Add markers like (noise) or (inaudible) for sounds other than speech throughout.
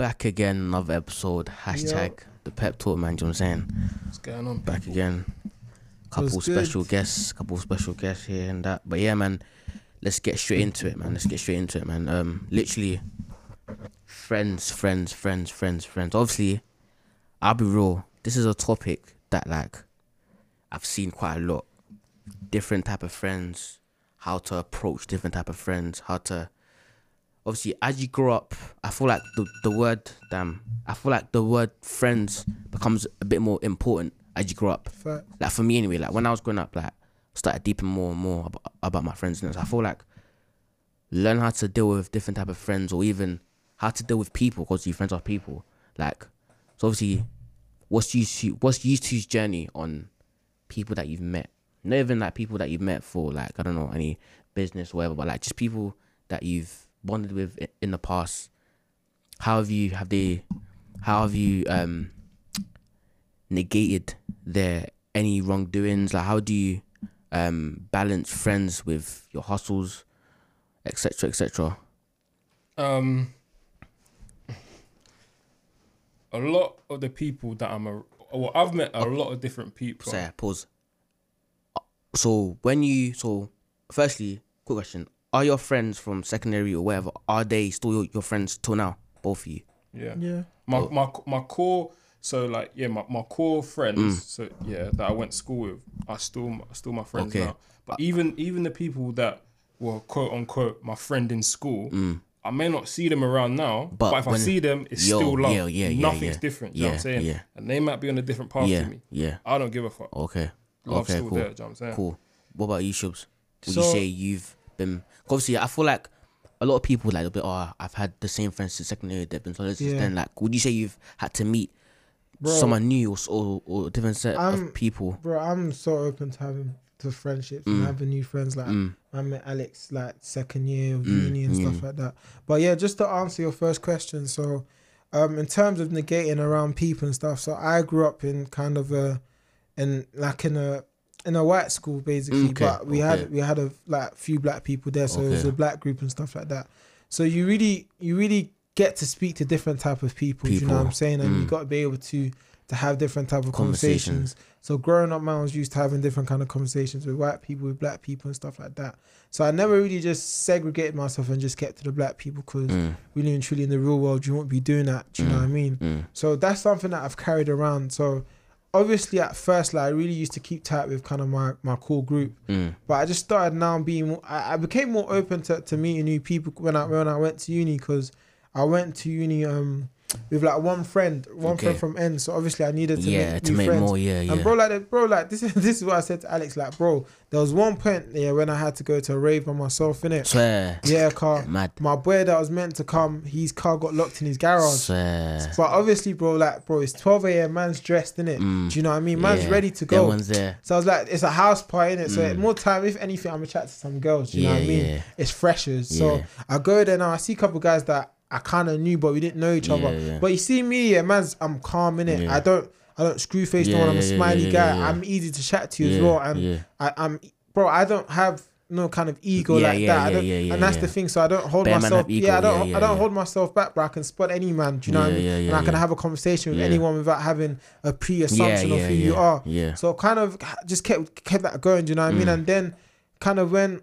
back again, another episode. Hashtag the pep talk, man. Do you know what I'm saying? What's going on? Back again. Couple What's good? special guests, couple special guests here and that. But yeah, man, let's get straight into it, man. Let's get straight into it, man. Um, literally, friends, friends, friends, friends, friends. Obviously, I'll be real. This is a topic that like I've seen quite a lot. Different type of friends, how to approach different type of friends, how to obviously as you grow up, I feel like the the word damn, I feel like the word friends becomes a bit more important as you grow up. Fact. Like for me anyway, like when I was growing up, like started deeping more and more about, about my friends and I feel like learn how to deal with different type of friends or even how to deal with people because your friends are people. Like so obviously what's to what's used to's journey on people that you've met. Not even like people that you've met for like I don't know any business or whatever, but like just people that you've bonded with in the past. How have you have they how have you um negated their any wrongdoings? Like how do you um balance friends with your hustles, etc. etc. Um, a lot of the people that I'm a well, I've met a lot of different people. So pause. So when you so firstly, quick question: Are your friends from secondary or whatever? Are they still your, your friends till now? Both of you. Yeah. Yeah. My my my core. So like yeah, my, my core friends. Mm. So yeah, that I went to school with are still my- still my friends Okay. now. But even even the people that were quote unquote my friend in school. I may not see them around now, Mm. But but, if I see them, it's Yo, still love. yeah, yeah, yeah, Nothing's yeah. different. You know what I'm Yeah, saying? yeah. And they might be on a different path yeah, to me. yeah. I don't give a fuck. Okay. Love's okay, still cool. there. You know what I'm saying? Cool. What about you, Shubs? Would So- you say you've been? Obviously, I feel like a lot of people like a bit. Oh, I've had the same friends since secondary. They've been solid since Yeah. then. Like, would you say you've had to meet Bro. someone new or, or or a different set I'm- of people? Bro, I'm so open to having to friendships and having new friends. Like Mm. I met Alex like second year of Mm, uni and stuff like that. But yeah, just to answer your first question, so um in terms of negating around people and stuff, so I grew up in kind of a in like in a in a white school basically, Okay, but we okay. had we had a like few black people there, so it was a black group and stuff like that. So you really you really get to speak to different type of people, do you know what I'm saying? And you mm. got to be able to to have different type of Conversations. conversations. So growing up, man, I was used to having different kind of conversations with white people, with black people, and stuff like that. So I never really just segregated myself and just kept to the black people because Mm, really and truly in the real world, you won't be doing that. Do you know what I mean? mm, So that's something that I've carried around. So obviously at first, like I really used to keep tight with kind of my my core group, mm. but I just started now being. More, I, I became more open to, to meeting new people when I when I went to uni because I went to uni um with like one friend, one Okay. friend from N. So obviously I needed to Yeah, make to make friends. more. Yeah, yeah. And bro, like, bro, like this is (laughs) this is what I said to Alex. Like, bro, there was one point yeah when I had to go to a rave by myself in it. Swear. Yeah, car. (laughs) Mad. My boy that was meant to come, his car got locked in his garage. Swear. But obviously, bro, like, bro, it's 12 a.m. Man's dressed in it. Mm. Do you know what I mean? Man's Yeah. ready to go. one's there. So I was like, it's a house party in it. So Mm. more time, if anything, I'm to chat to some girls. Do you know what I mean? yeah. It's freshers. So Yeah. I go there now. I see a couple guys that I kind of knew, but we didn't know each Yeah, other. yeah. But you see me, yeah, man's I'm calm in it. Yeah. I don't. I don't screw face no one. I'm a smiley guy. I'm easy to chat to as well. And. I, I'm, bro. I don't have no kind of ego like that. I don't, yeah, yeah, and that's the thing. So I don't hold man myself. yeah, I don't. I don't hold myself back, but I can spot any man. Do you know what I mean? yeah, and I can have a conversation with anyone without having a pre-assumption of who you are. Yeah. So kind of just kept kept that going. Do you know what I mean? Mm. And then kind of when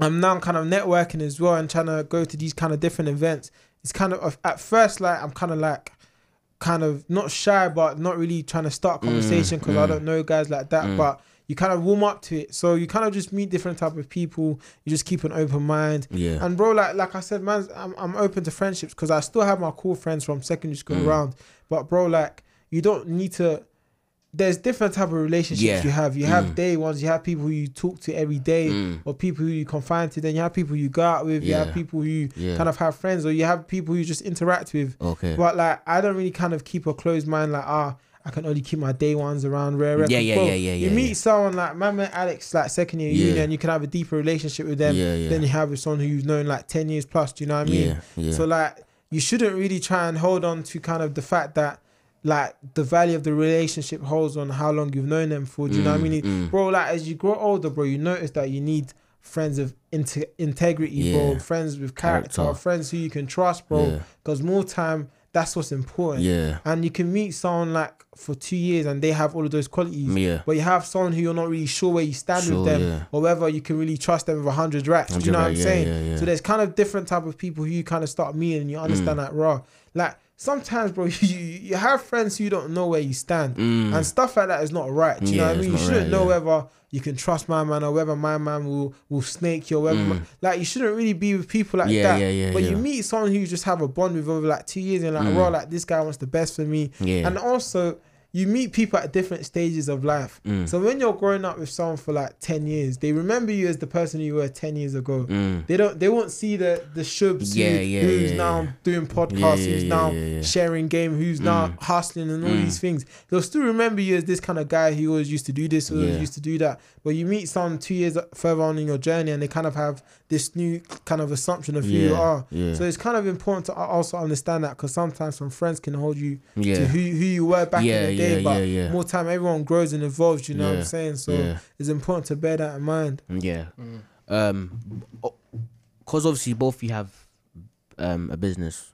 I'm now kind of networking as well and trying to go to these kind of different events. It's kind of at first like I'm kind of like kind of not shy but not really trying to start a conversation because I mm. don't know guys like that. Mm. But you kind of warm up to it. So you kind of just meet different type of people. You just keep an open mind. Yeah. And bro, like like I said, man, I'm I'm open to friendships because I still have my cool friends from secondary school Mm. around. But bro, like you don't need to. There's different type of relationships Yeah. you have. You have Mm. day ones. You have people who you talk to every day, Mm. or people who you confine to. Then you have people you go out with. You have people who you Yeah. kind of have friends, or you have people who you just interact with. Okay. But like, I don't really kind of keep a closed mind. Like, ah, I can only keep my day ones around rare. Yeah, yeah, Bro, yeah, yeah, You meet yeah. someone like my man Alex, like second year Yeah. uni, and you can have a deeper relationship with them Yeah, yeah. than you have with someone who you've known like ten years plus. Do you know what I mean? Yeah. Yeah. So like, you shouldn't really try and hold on to kind of the fact that like the value of the relationship holds on how long you've known them for. Do you know what I Mm, mean? mm. Bro, like as you grow older, bro, you notice that you need friends of inte- integrity, Yeah. bro. Friends with character, Character. friends who you can trust, bro. Yeah. Because more time that's what's important. Yeah. And you can meet someone like for two years and they have all of those qualities. Yeah. But you have someone who you're not really sure where you stand Sure, with them, yeah. or whether you can really trust them with a hundred racks. Do you 100 know what I'm yeah, saying? yeah, yeah. So there's kind of different type of people who you kind of start meeting and you understand Mm. that raw. Like sometimes, bro, (laughs) you you have friends who don't know where you stand, Mm. and stuff like that is not right. Do you know what I mean? You shouldn't right, know yeah. whether you can trust my man or whether my man will will snake you or whether Mm. like you shouldn't really be with people like Yeah, that. yeah, yeah, but you meet someone who you just have a bond with over like two years and like, Mm. raw, like this guy wants the best for me. Yeah. And also, you meet people at different stages of life. Mm. So when you're growing up with someone for like ten years, they remember you as the person you were ten years ago. Mm. They don't. They won't see the the shubs who- Yeah, yeah, who's yeah, now yeah. doing podcasts, Yeah, who's yeah, now yeah, yeah. sharing game, who's now Mm. hustling and all Mm. these things. They'll still remember you as this kind of guy who always used to do this, always Yeah. used to do that. But you meet someone two years further on in your journey, and they kind of have this new kind of assumption of who you are. yeah. So it's kind of important to also understand that because sometimes some friends can hold you Yeah. to who, who you were back Yeah, in the day. yeah, but yeah, yeah. more time, everyone grows and evolves. You know what I'm saying? So yeah. it's important to bear that in mind. Yeah. Um, because obviously both of you have um a business.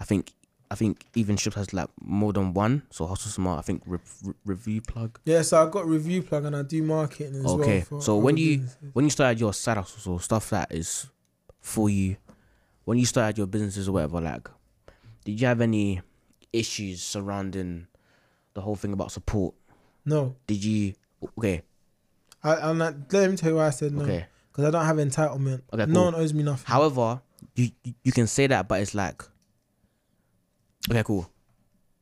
I think I think even Shubs has like more than one. So Hustle Smart, I think re- re- review plug. Yeah, so I got review plug and I do marketing as well. Okay. So when you businesses. when you started your side so stuff that is for you, when you started your businesses or whatever, like, did you have any issues surrounding the whole thing about support? no, Did you? Okay. I, I'm not. Let me tell you why I said no. Okay. Because I don't have entitlement. Okay, No one owes me nothing. However, you- you can say that, but it's like, okay, cool.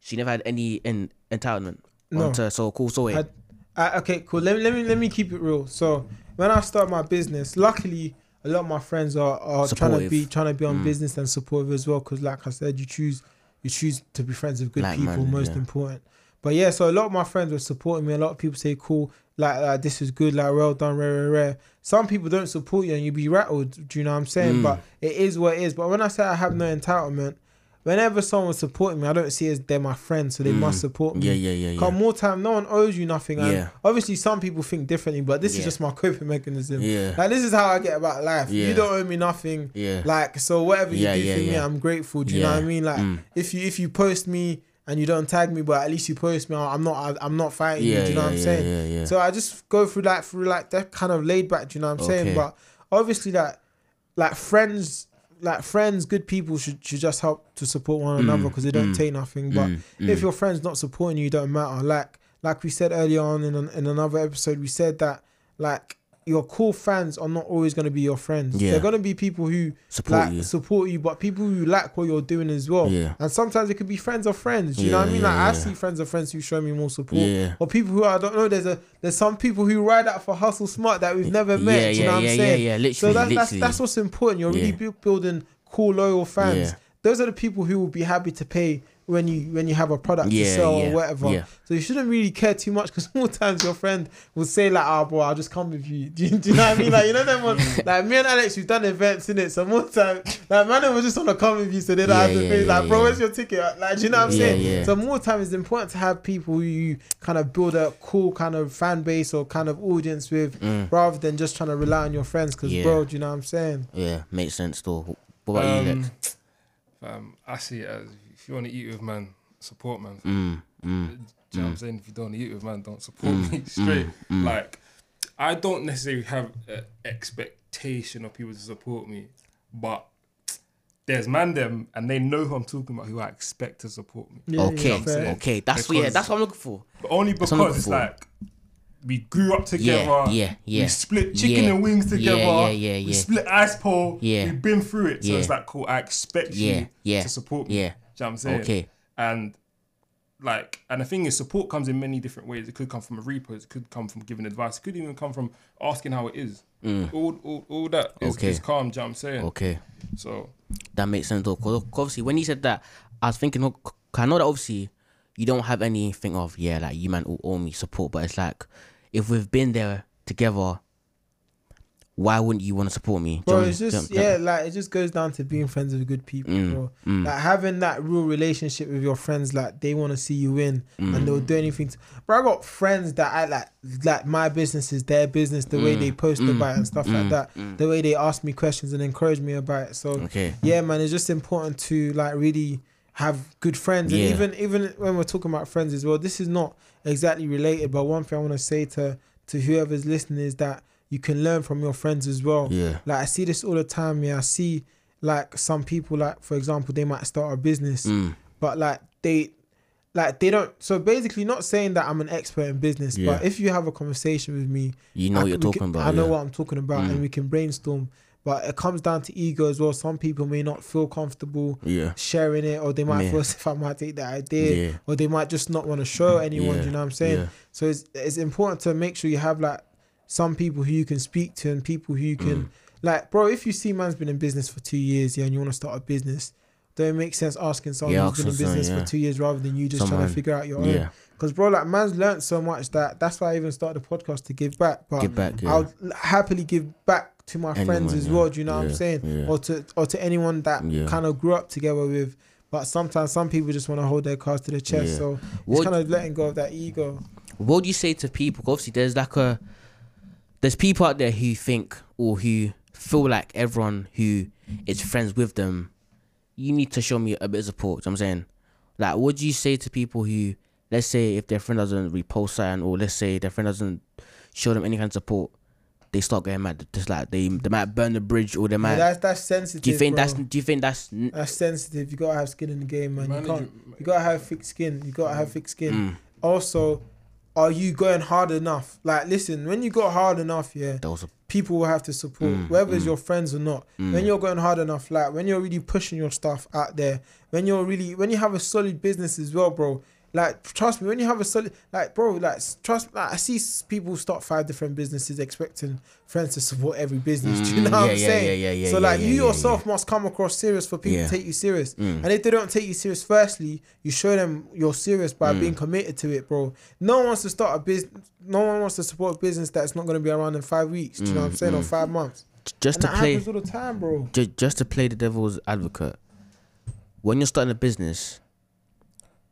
She never had any in, entitlement. No. onto- so cool. So wait. I- I, okay, cool. Let me let me let me keep it real. So when I start my business, luckily a lot of my friends are, are trying to be trying to be on Mm. business and supportive as well. Because like I said, you choose you choose to be friends with good Like people. most yeah. important. But yeah, so a lot of my friends were supporting me. A lot of people say, "Cool, like, like this is good, like well done, rare, rare, rare." Some people don't support you and you be rattled. Do you know what I'm saying? Mm. But it is what it is. But when I say I have no entitlement, whenever someone's supporting me, I don't see as they're my friend, so they Mm. must support me. yeah, yeah, yeah, yeah. Come more time, no one owes you nothing. And Yeah. obviously, some people think differently, but this is just my (laughs) coping mechanism. Yeah. Like this is how I get about life. Yeah. You don't owe me nothing. Yeah. Like so, whatever you Yeah, do yeah, for me. I'm grateful. Do you know what I mean? Like Mm. if you if you post me and you don't tag me, but at least you post me, I'm not I'm not fighting you. Yeah, Do you know yeah, what I'm yeah, saying? yeah, yeah. So I just go through like through like that kind of laid back. Do you know what I'm saying? Okay. But obviously, that like friends. Like friends, good people should, should just help to support one another because they don't mm, take nothing. But mm, if mm. your friend's not supporting you, it don't matter. Like like we said earlier on in an, in another episode, we said that like your cool fans are not always going to be your friends. Yeah. They're going to be people who Support like you. support you, but people who like what you're doing as well. Yeah. And sometimes it could be friends of friends. Do you know what I mean? yeah, Like I see friends of friends who show me more support. Yeah. Or people who I don't know. There's a there's some people who ride out for hustle smart that we've never met. Yeah, do you yeah, know what yeah, I'm saying? yeah, so literally, that's, that's literally. that's what's important. You're really Yeah. bu- building cool loyal fans. Yeah. Those are the people who will be happy to pay when you when you have a product to sell yeah, or whatever. yeah. So you shouldn't really care too much because (laughs) more times your friend will say like, "Oh, bro, I'll just come with you." (laughs) Do you, do you know what I mean? Like you know them ones. (laughs) like me and Alex, we've done events in it. So more time, like man, was just want to come with you, so they don't Yeah, have to yeah, pay. Like, yeah, bro, yeah. where's your ticket? Like, do you know what I'm Yeah, saying? yeah. So more time, it's important to have people who you kind of build a cool kind of fan base or kind of audience with, rather than just trying to rely on your friends. Because Mm. Yeah. bro, do you know what I'm saying? Yeah, makes sense though. What about you, Um, Lex? (tsk) fam, I see it as if you want to eat with man, support man. Mm, mm, Do you know what I'm saying? If you don't want to eat with man, don't support me (laughs) straight. Like, I don't necessarily have an expectation of people to support me, but there's man them and they know who I'm talking about who I expect to support me. Yeah, okay, yeah, fair. okay. That's what, yeah, that's what I'm looking for. But only That's what I'm because it's for. like we grew up together. Yeah, yeah, yeah. We split chicken Yeah. and wings Yeah, together. yeah, yeah, We yeah. split ice pole. Yeah. We've been through it. So Yeah. it's like, cool, I expect Yeah, you yeah, to support me. yeah. You know what I'm saying? Okay. And like, and the thing is, support comes in many different ways. It could come from a repost. It could come from giving advice. It could even come from asking how it is. All, all, all that is, Mm. Okay. is calm. Do you know what I'm saying? Okay, So that makes sense though. Cause obviously, when you said that, I was thinking, oh, I know that obviously you don't have anything of yeah, like you man all owe me support, but it's like if we've been there together, why wouldn't you want to support me? Bro, it's just do you know- yeah, like it just goes down to being friends with good people, Mm, bro. Like having that real relationship with your friends, like they want to see you win Mm. and they'll do anything. To, bro, I got friends that I like, like my business is their business. The way Mm. they post about it and stuff like that, the way they ask me questions and encourage me about it. So Okay. yeah, man, it's just important to like really have good friends. Yeah. And even even when we're talking about friends as well, this is not exactly related. But one thing I want to say to to whoever's listening is that you can learn from your friends as well. Yeah. Like I see this all the time. Yeah, I see like some people like for example they might start a business, Mm. but like they like they don't. So basically, not saying that I'm an expert in business, Yeah. but if you have a conversation with me, You know I what you're talking can- about. I know yeah. what I'm talking about, Mm. and we can brainstorm. But it comes down to ego as well. Some people may not feel comfortable Yeah. sharing it, or they might Yeah. feel as if I might take that idea, or they might just not want to show anyone. You know what I'm saying? So it's it's important to make sure you have like some people who you can speak to and people who you Mm. can like, bro. If you see man's been in business for two years, yeah, and you want to start a business, don't it make sense asking someone Yeah, who's been in business yeah. for two years rather than you just trying to figure out your own. Because bro, like man's learned so much that that's why I even started the podcast to give back. But Give back. Yeah. I'll happily give back to my friends as yeah. well. Do you know what I'm saying? yeah. Or to or to anyone that Yeah. kind of grew up together with. But sometimes some people just want to hold their cards to the chest. Yeah. So it's What- kind of letting go of that ego. what do you say to people? Obviously, there's like a there's people out there who think or who feel like everyone who is friends with them, you need to show me a bit of support. You know what I'm saying, like, what do you say to people who, let's say, if their friend doesn't repost something, or let's say their friend doesn't show them any kind of support, they start getting mad. Just like they they might burn the bridge, or they Yeah, might. that's that's sensitive. do you think bro. that's do you think that's n- that's sensitive? You gotta have skin in the game, man. You can't. it. You gotta have thick skin. You gotta have thick skin. mm, Also, are you going hard enough? Like, listen, when you go hard enough, yeah, that was a people will have to support, Mm, whether it's mm. your friends or not. mm, When you're going hard enough, like when you're really pushing your stuff out there, when you're really when you have a solid business as well, bro. Like trust me, when you have a solid like bro, like trust like I see people start five different businesses expecting friends to support every business. (laughs) Do you know Mm, what yeah, I'm yeah, saying? yeah, yeah, yeah, so like yeah, you yeah, yourself must come across serious for people Yeah. to take you serious. Mm. And if they don't take you serious, firstly, you show them you're serious by Mm. being committed to it, bro. No one wants to start a business. No one wants to support a business that's not going to be around in five weeks. Do you know what I'm Mm, saying? Or mm. five months. just and to that play. happens all the time, bro. ju- just to play the devil's advocate, when you're starting a business,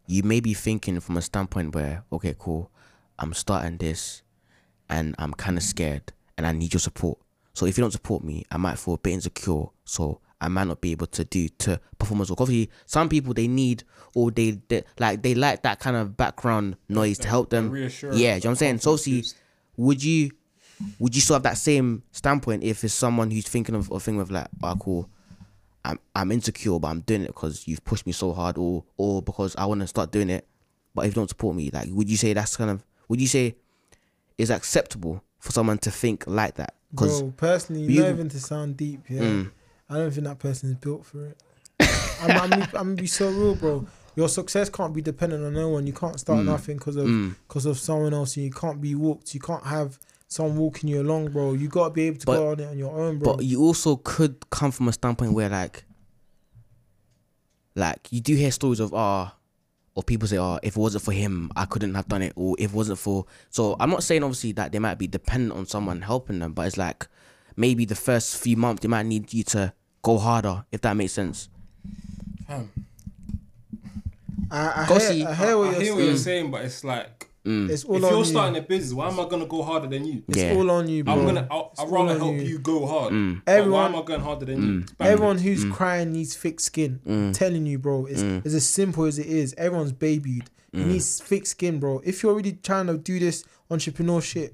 you may be thinking from a standpoint where, okay, cool, I'm starting this and I'm kind of scared and I need your support. So if you don't support me, I might feel a bit insecure. So I might not be able to do to perform as well. Obviously, some people they need or they, they like they like that kind of background noise to help them. Reassurance, Yeah, you know what I'm saying? So boost. would you would you still have that same standpoint if it's someone who's thinking of a thing with like, oh cool, I'm I'm insecure, but I'm doing it because you've pushed me so hard, or or because I want to start doing it, but if you don't support me, like, would you say that's kind of would you say is acceptable for someone to think like that? Because personally, you- not even to sound deep, yeah. Mm. I don't think that person is built for it. (laughs) I'm, I'm, I'm gonna be so real, bro. Your success can't be dependent on no one. You can't start Mm. nothing because of Mm. because of someone else. And you can't be walked. You can't have someone walking you along, bro. You gotta be able to But- go on it on your own, bro. But you also could come from a standpoint where like like you do hear stories of ah or people say, Oh, if it wasn't for him, I couldn't have done it or if it wasn't for so I'm not saying obviously that they might be dependent on someone helping them, but it's like maybe the first few months they might need you to go harder, if that makes sense. Fam, I, I, Go hear, see- I hear what I you're hear saying. what you're saying, but it's like Mm. It's all if on you're you. starting a business, why am I gonna go harder than you? It's Yeah. all on you, bro. I'm gonna. I'll, I'd rather on help you. you. go hard. Mm. But why Everyone- am I going harder than you? It's. Everyone who's crying needs thick skin. I'm Mm. telling you, bro. It's, Mm. it's as simple as it is. Everyone's babied. You Mm. need thick skin, bro. If you're really trying to do this entrepreneurship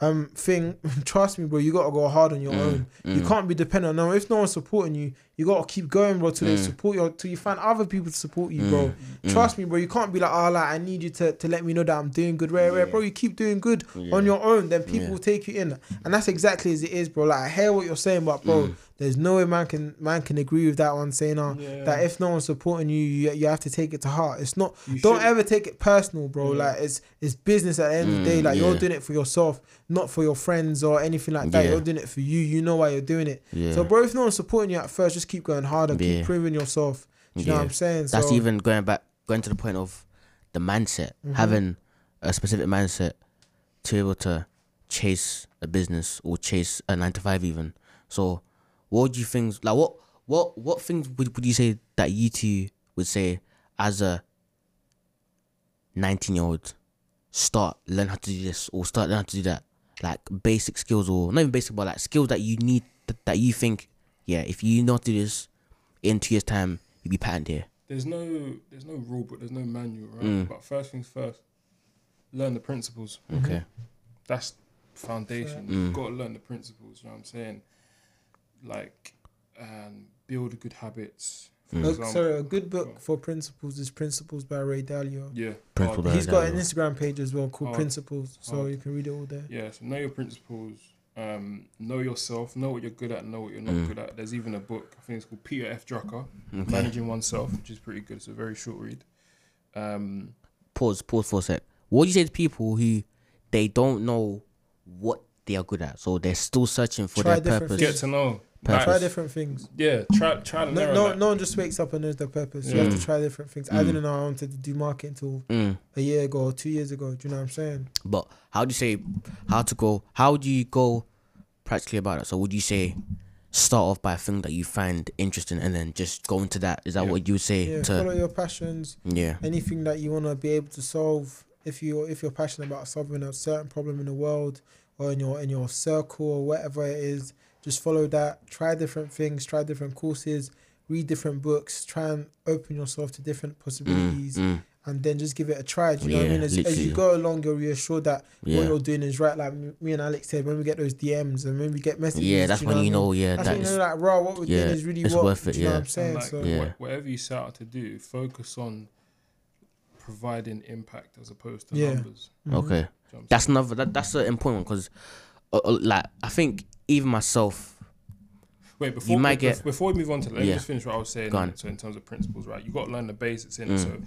um thing, (laughs) trust me, bro. You gotta go hard on your own. You mm. can't be dependent on no. If no one's supporting you, you gotta keep going, bro. Till they Mm. support you, till you find other people to support you, bro. Mm. Trust me, bro. You can't be like, oh, like I need you to, to let me know that I'm doing good, rare, rare, bro. You keep doing good Yeah. on your own, then people Yeah. will take you in, and that's exactly as it is, bro. Like I hear what you're saying, but bro, Mm. there's no way man can man can agree with that one saying, uh, Yeah. that if no one's supporting you, you, you have to take it to heart. It's not. You don't should. ever take it personal, bro. Yeah. Like it's it's business at the end of the day. Mm, Like you're doing it for yourself, not for your friends or anything like that. Yeah. You're doing it for you. You know why you're doing it. Yeah. So, bro, if no one's supporting you at first, just keep going harder, Yeah. keep proving yourself. Do you know what I'm saying? That's so, even going back, going to the point of the mindset, Mhm. having a specific mindset to be able to chase a business or chase a nine to five, even. So, what do you think? Like, what, what, what things would, would you say that you two would say as a nineteen year old start learn how to do this or start learn how to do that? Like basic skills or not even basic, but like skills that you need that, that you think, yeah, if you not do this in two years time, you'll be patent here. there's no there's no rule book, there's no manual, right? Mm. But first things first, learn the principles. Okay. That's foundation. Mm. You've got to learn the principles. You know what I'm saying? Like, um, build good habits. For Mm. Look, example. sorry, a good book for principles is Principles by Ray Dalio. Yeah. Principle Oh, by He's got an Instagram page as well called Oh. Principles, so Oh. you can read it all there. Yeah, so know your principles, um, know yourself, know what you're good at, know what you're not Mm. good at. There's even a book, I think it's called Peter F. Drucker, Okay. Managing Oneself, which is pretty good. It's a very short read. Um, Pause. Pause for a sec. What do you say to people who they don't know what they are good at, so they're still searching for their different purpose? get to know. Purpose. Try different things. Yeah, try try to No, no, that. no one just wakes up and knows their purpose. You have to try different things. I didn't know I wanted to do marketing until Mm. a year ago or two years ago. Do you know what I'm saying? But how do you say how to go? How do you go practically about it? So would you say start off by a thing that you find interesting and then just go into that? Is that Yeah. what you would say Yeah, to? follow your passions. Yeah. anything that you want to be able to solve if you if you're passionate about solving a certain problem in the world or in your in your circle or whatever it is just follow that try different things try different courses read different books try and open yourself to different possibilities Mm, mm, and then just give it a try do you know what i mean as, as you go along you're reassured that what you're doing is right like me- me and alex said when we get those dms and when we get messages Yeah, that's do when what you I mean? know. Yeah, that's that when you is. know like raw what we're yeah, doing is really it's what worth it, do you know yeah. what i'm saying like, so Yeah. wha- whatever you set out to do, focus on providing impact as opposed to Yeah. numbers. mhm. Okay. Do you know what I'm That's another. That, that's an important because, uh, uh, like, I think even myself. Wait, before, might bef- get- before we move on to let me just finish what I was saying. So in terms of principles, right? You got to learn the basics in Mm. So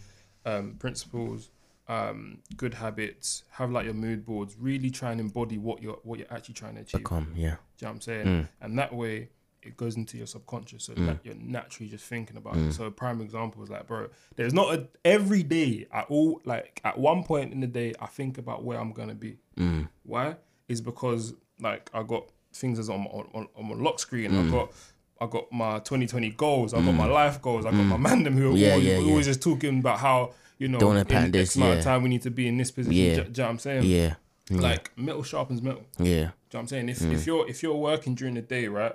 um, principles, um, good habits, have like your mood boards. Really try and embody what you're what you're actually trying to achieve. Become. Yeah. Do you know what I'm saying? Mm. And that way it goes into your subconscious so Mm. that you're naturally just thinking about Mm. it. So a prime example is like, bro, there's not a every day at all like at one point in the day I think about where I'm gonna be. Mm. Why? Is because like I got things as on on, on my lock screen. Mm. I got I got my 2020 goals. I got my life goals. I got my mandem who are Mm. Yeah, always, yeah, yeah. just talking about how you know Don't in this, amount of time we need to be in this position. Yeah. Do, do you know what I'm saying? Yeah. Yeah. Like metal sharpens metal. yeah. Do you know what I'm saying? If Mm. if you're if you're working during the day, right?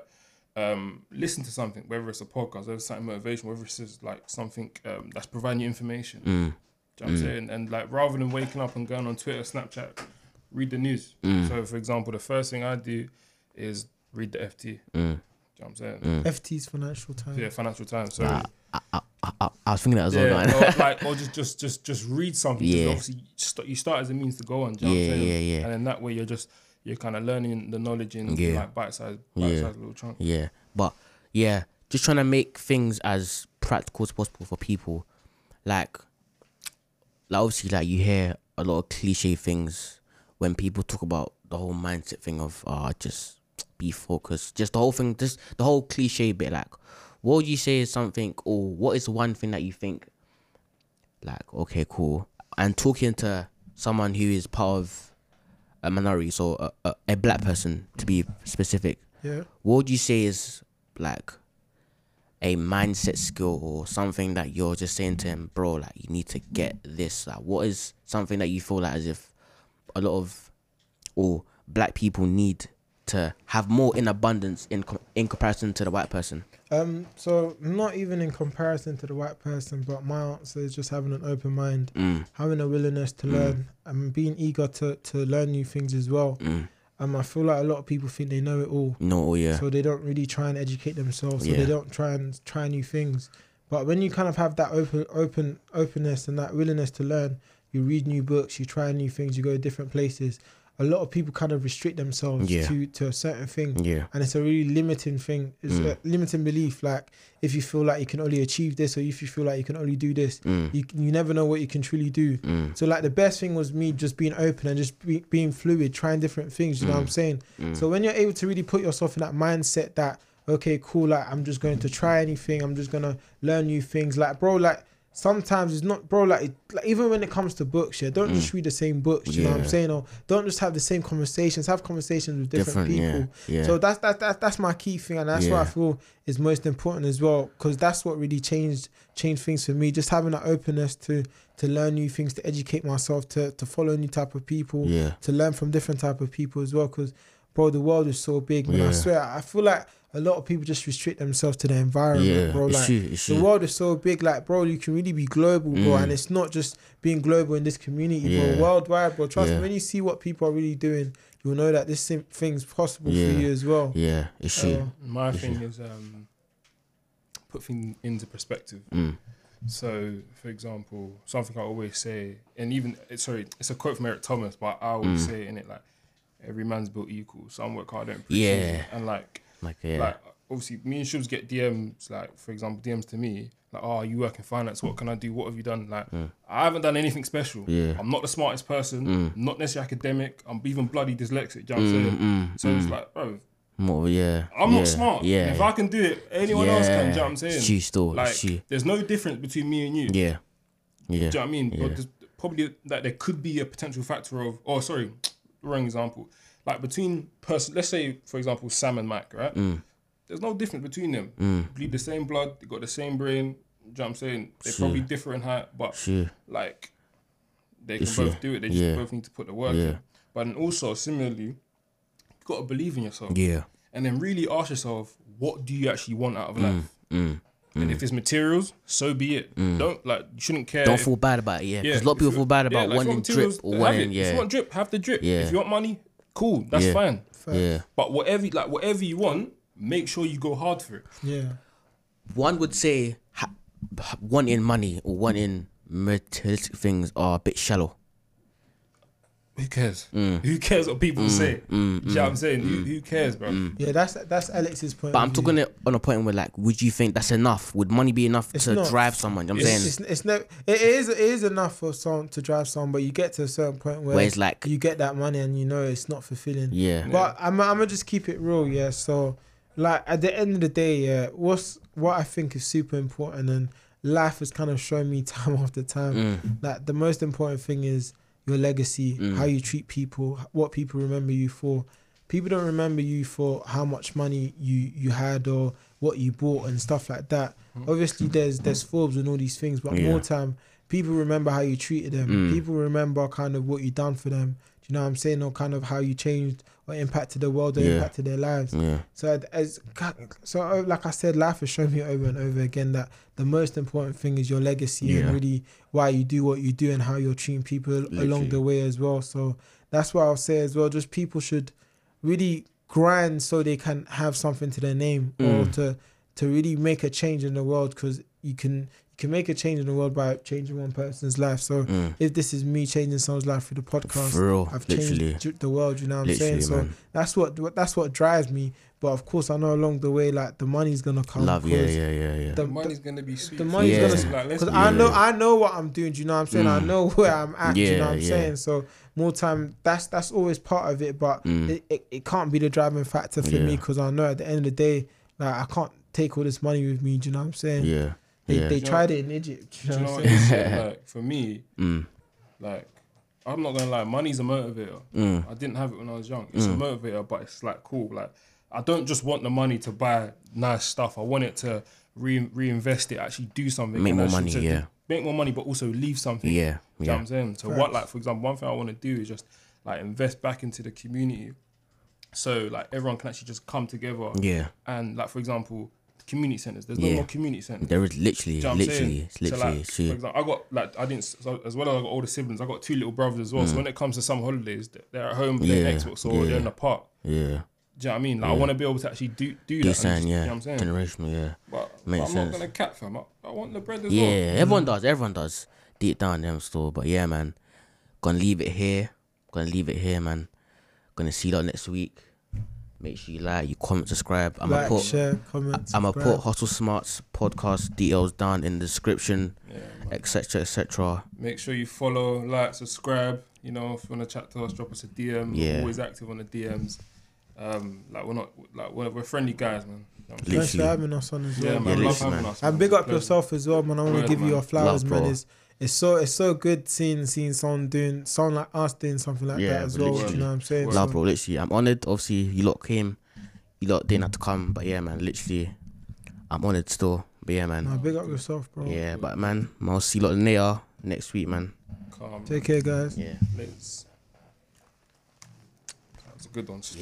Um, listen to something, whether it's a podcast, whether it's something motivation, whether it's just like something um, that's providing you information. Mm. Do you know what I'm saying? And like rather than waking up and going on Twitter, Snapchat, read the news. Mm. So for example, the first thing I do is read the FT. Do you know Mm. what I'm saying? Mm. ft's financial time Yeah, Financial Times. So Nah, I, I, I, I, I was thinking that as well. yeah, man. or (laughs) like or just just just just read something. Yeah. Yeah. Obviously, you start, you start as a means to go on. Do you know Yeah, what I'm saying? yeah, yeah. And then that way you're just you're kind of learning the knowledge in Yeah. like bite sized Yeah. bite sized little chunks. Yeah, but yeah, just trying to make things as practical as possible for people. Like, like obviously, like you hear a lot of cliche things when people talk about the whole mindset thing of uh just be focused, just the whole thing, just the whole cliche bit. Like, what would you say is something, or what is one thing that you think, like, okay, cool, and talking to someone who is part of a minority, so a, a, a black person to be specific yeah what would you say is like a mindset skill or something that you're just saying to him, bro, like you need to get this? Like what is something that you feel like as if a lot of or black people need to have more in abundance in com- in comparison to the white person? Um, so not even in comparison to the white person, but my answer is just having an open mind, Mm, having a willingness to learn, and being eager to to learn new things as well. mm. Um, I feel like a lot of people think they know it all, No, yeah. so they don't really try and educate themselves. So Yeah. they don't try and try new things. But when you kind of have that open open openness and that willingness to learn, you read new books, you try new things, you go to different places. A lot of people kind of restrict themselves Yeah. to to a certain thing yeah. and it's a really limiting thing. It's Mm. a limiting belief. Like if you feel like you can only achieve this, or if you feel like you can only do this, Mm, you you never know what you can truly do. mm, So like the best thing was me just being open and just be, being fluid, trying different things. You know what I'm saying? mm. So when you're able to really put yourself in that mindset that okay, cool, like I'm just going to try anything. I'm just gonna learn new things. Like bro, like sometimes it's not bro like, like even when it comes to books yeah don't just read the same books you know what i'm Mm. Saying or don't just have the same conversations have conversations with different, Different, people yeah, yeah. so that's that, that that's my key thing, and that's what I feel is most important as well, because that's what really changed changed things for me. Just having that openness to to learn new things, to educate myself, to to follow new type of people, yeah. to learn from different type of people as well. Because bro, the world is so big, man. I swear, I feel like a lot of people just restrict themselves to their environment, Yeah, bro. it's Like true, it's the world is so big, like bro, you can really be global, bro, Mm. and it's not just being global in this community, Yeah. bro. Worldwide, bro. Trust Yeah. me, when you see what people are really doing, you'll know that this sim- thing's possible Yeah. for you as well. Yeah, it's So, true. My Yes, thing is um, put things into perspective. Mm. So, for example, something I always say, and even sorry, it's a quote from Eric Thomas, but I always Mm. say in it like, every man's built equal. Some work hard, don't appreciate Yeah. it. and like, Like yeah, like obviously, me and Shubs get DMs, like for example, DMs to me, like, oh, you work in finance. What can I do? What have you done? Like, I haven't done anything special. Mm. Yeah. I'm not the smartest person. Mm. Not necessarily academic. I'm even bloody dyslexic. You know what I'm Mm, saying? mm, So it's mm. like, bro, more yeah. I'm yeah, not smart. Yeah, If I can do it, anyone else can. You know what I'm saying? You still, like, you. there's no difference between me and you. Yeah, yeah, Do you know what I mean? Yeah. But probably that there could be a potential factor of, oh, sorry, wrong example. Like between person, let's say for example Sam and Mike, right? Mm. There's no difference between them. Mm. Bleed the same blood, they got the same brain. Do you know what I'm saying? They're Sure. probably different height, but sure. like they can It's both do it. They just Yeah. both need to put the work Yeah. in. But also similarly, you got to believe in yourself, Yeah. and then really ask yourself, what do you actually want out of life? Mm. And if it's materials, so be it. Don't like you shouldn't care. Don't if- feel bad about it, yeah. Because Yeah, a lot of people feel bad yeah, about like, if you wanting drip or wanting, it. If yeah, you want drip, have the drip. Yeah. If you want money, cool, that's Yeah. fine. yeah. But whatever, like whatever you want, make sure you go hard for it. Yeah. One would say ha- wanting money or wanting materialistic things are a bit shallow. Who cares? Mm. Who cares what people mm. say? Do you know what I'm mm, saying? Who, who cares, bro? Yeah, that's that's Alex's point. But of I'm view. talking it on a point where, like, would you think that's enough? Would money be enough It's to not. drive someone? You know what I'm It's- saying? It's, it's no, it is it is enough for someone to drive someone, but you get to a certain point where Where it's like, you get that money and you know it's not fulfilling. yeah, But I'm I'm gonna just keep it real, yeah. So, like at the end of the day, yeah, what's what I think is super important, and life has kind of shown me (laughs) time after time Mm. that the most important thing is your legacy, Mm. how you treat people, what people remember you for. People don't remember you for how much money you you had or what you bought and stuff like that. Obviously, there's there's Forbes and all these things, but Yeah. more time, people remember how you treated them. Mm. People remember kind of what you done for them. You know what I'm saying? Or kind of how you changed or impacted the world or Yeah. impacted their lives. yeah, So as so like I said, life has shown me over and over again that the most important thing is your legacy Yeah. and really why you do what you do and how you're treating people along the way as well. So that's what I'll say as well. Just people should really grind so they can have something to their name or Mm. to to really make a change in the world because you can you can make a change in the world by changing one person's life. So mm. if this is me changing someone's life through the podcast, for real, I've literally, changed the world. You know what I'm literally, saying? So man. that's what what- that's what drives me. But of course, I know along the way, like the money's gonna come. Love, yeah, 'cause- yeah, yeah, yeah. The- The money's gonna be sweet. the money's you. gonna- Like, let's Because be I know. I know what I'm doing. Do you know what I'm saying? I Mm. know where I'm at. do you know what I'm yeah. saying? So more time. That's that's always part of it. But Mm. it, it, it can't be the driving factor for me because I know at the end of the day, like I can't take all this money with me. Do you know what I'm saying? yeah, They, yeah. they You know- tried it in Egypt. Do Do you you know know what what I'm I'm saying? saying? Like for me, mm, like I'm not gonna lie, money's a motivator. mm, I didn't have it when I was young. It's Mm. a motivator, but it's like cool. Like I don't just want the money to buy nice stuff. I want it to re- reinvest it, actually do something, Make more money, to- to yeah. make more money, but also leave something. yeah, Do you know what yeah, I'm saying? So Facts. what, like for example, one thing I want to do is just like invest back into the community, so like everyone can actually just come together yeah. and like for example, the community centers. There's no Yeah. more community centers. There is literally, you know literally, it's literally, so like, for example, I got like I didn't so, as well as I got older siblings. I got two little brothers as well. Mm. So when it comes to some holidays, they're at home playing Yeah, Xbox or yeah. they're in the park. Yeah, Do you know what I mean? Like I want to be able to actually do do do that. something, just- yeah, You know what I'm saying? generational, yeah. But, but I'm sense. not gonna cat fam. I, I want the bread as Yeah, well. everyone does. Everyone does. Deep down, them still. But yeah, man. Gonna leave it here. Gonna leave it here, man. Gonna see you next week. Make sure you like, you comment, subscribe. I'm Like, gonna put. share, comment. I'm gonna put Hustle Smarts podcast details down in the description, Yeah, man. etc., etc. Make sure you follow, like, subscribe. You know, if you wanna chat to us, drop us a DM. Yeah. We're always active on the DMs. Um, like we're not like we're, we're friendly guys, man. You know what I'm saying? Thanks for having us on as Yeah, well. man. Yeah, love having man. us. And big up yourself as well, man. I want to Word, give you your flowers, Love, man. bro. It's it's so it's so good seeing seeing someone doing someone like us doing something like Yeah, that as well. You know what I'm saying? Word. Love, So, bro. Literally, I'm honored. Obviously, you lot came. You lot didn't have to come, but yeah, man. Literally, I'm honored still. But yeah, man. nah, big up yourself, bro. Yeah, but man, I'll see you lot later next week, man. Calm. Take care, guys. Yeah. Let's. That was a good one.